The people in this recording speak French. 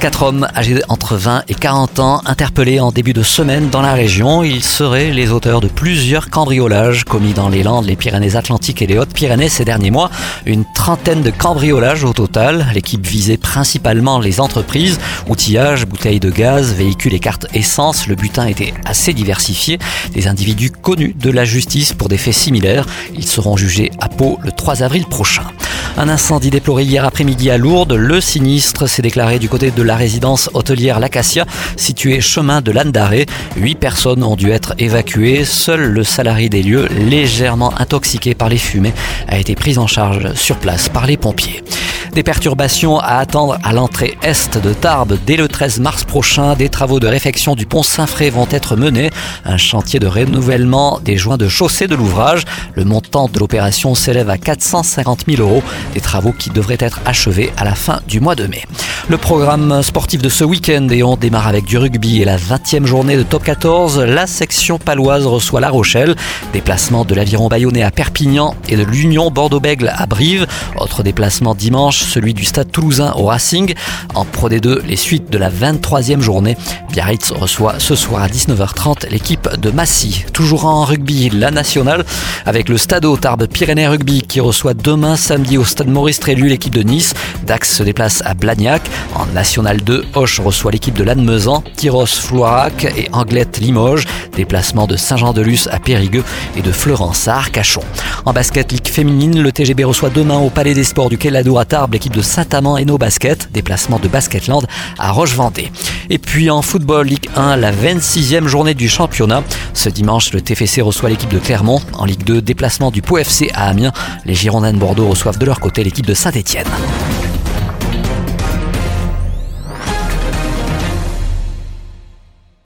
Quatre hommes âgés entre 20 et 40 ans interpellés en début de semaine dans la région. Ils seraient les auteurs de plusieurs cambriolages commis dans les Landes, les Pyrénées-Atlantiques et les Hautes-Pyrénées ces derniers mois. Une trentaine de cambriolages au total. L'équipe visait principalement les entreprises, outillage, bouteilles de gaz, véhicules et cartes essence. Le butin était assez diversifié. Des individus connus de la justice pour des faits similaires. Ils seront jugés à Pau le 3 avril prochain. Un incendie déploré hier après-midi à Lourdes. Le sinistre s'est déclaré du côté de la résidence hôtelière L'Acacia, située chemin de l'Andaré. Huit personnes ont dû être évacuées. Seul le salarié des lieux, légèrement intoxiqué par les fumées, a été pris en charge sur place par les pompiers. Des perturbations à attendre à l'entrée est de Tarbes. Dès le 13 mars prochain, des travaux de réfection du pont Saint-Fré vont être menés. Un chantier de renouvellement des joints de chaussée de l'ouvrage. Le montant de l'opération s'élève à 450 000 euros. Des travaux qui devraient être achevés à la fin du mois de mai. Le programme sportif de ce week-end et on démarre avec du rugby et la 20e journée de top 14. La section paloise reçoit La Rochelle. Déplacement de l'aviron bayonnais à Perpignan et de l'Union Bordeaux-Bègle à Brive. Autre déplacement dimanche celui du Stade Toulousain au Racing. En Pro D2, les suites de la 23e journée. Biarritz reçoit ce soir à 19h30 l'équipe de Massy. Toujours en rugby, la nationale, avec le Stade Tarbes Pyrénées Rugby qui reçoit demain samedi au Stade Maurice Trélu l'équipe de Nice. Dax se déplace à Blagnac. En National 2, Hoche reçoit l'équipe de Lannemezan, Tyros Floirac et Anglette Limoges. Déplacement de Saint-Jean-de-Luz à Périgueux et de Fleurance à Arcachon. En basket Ligue féminine, le TGB reçoit demain au Palais des Sports du Quai à Tarbes l'équipe de Saint-Amand et nos Basket, déplacement de Basketland à Roche-Vendée. Et puis en football Ligue 1, la 26e journée du championnat. Ce dimanche, le TFC reçoit l'équipe de Clermont. En Ligue 2, déplacement du Pau FC à Amiens. Les Girondins de Bordeaux reçoivent de leur côté l'équipe de Saint-Etienne.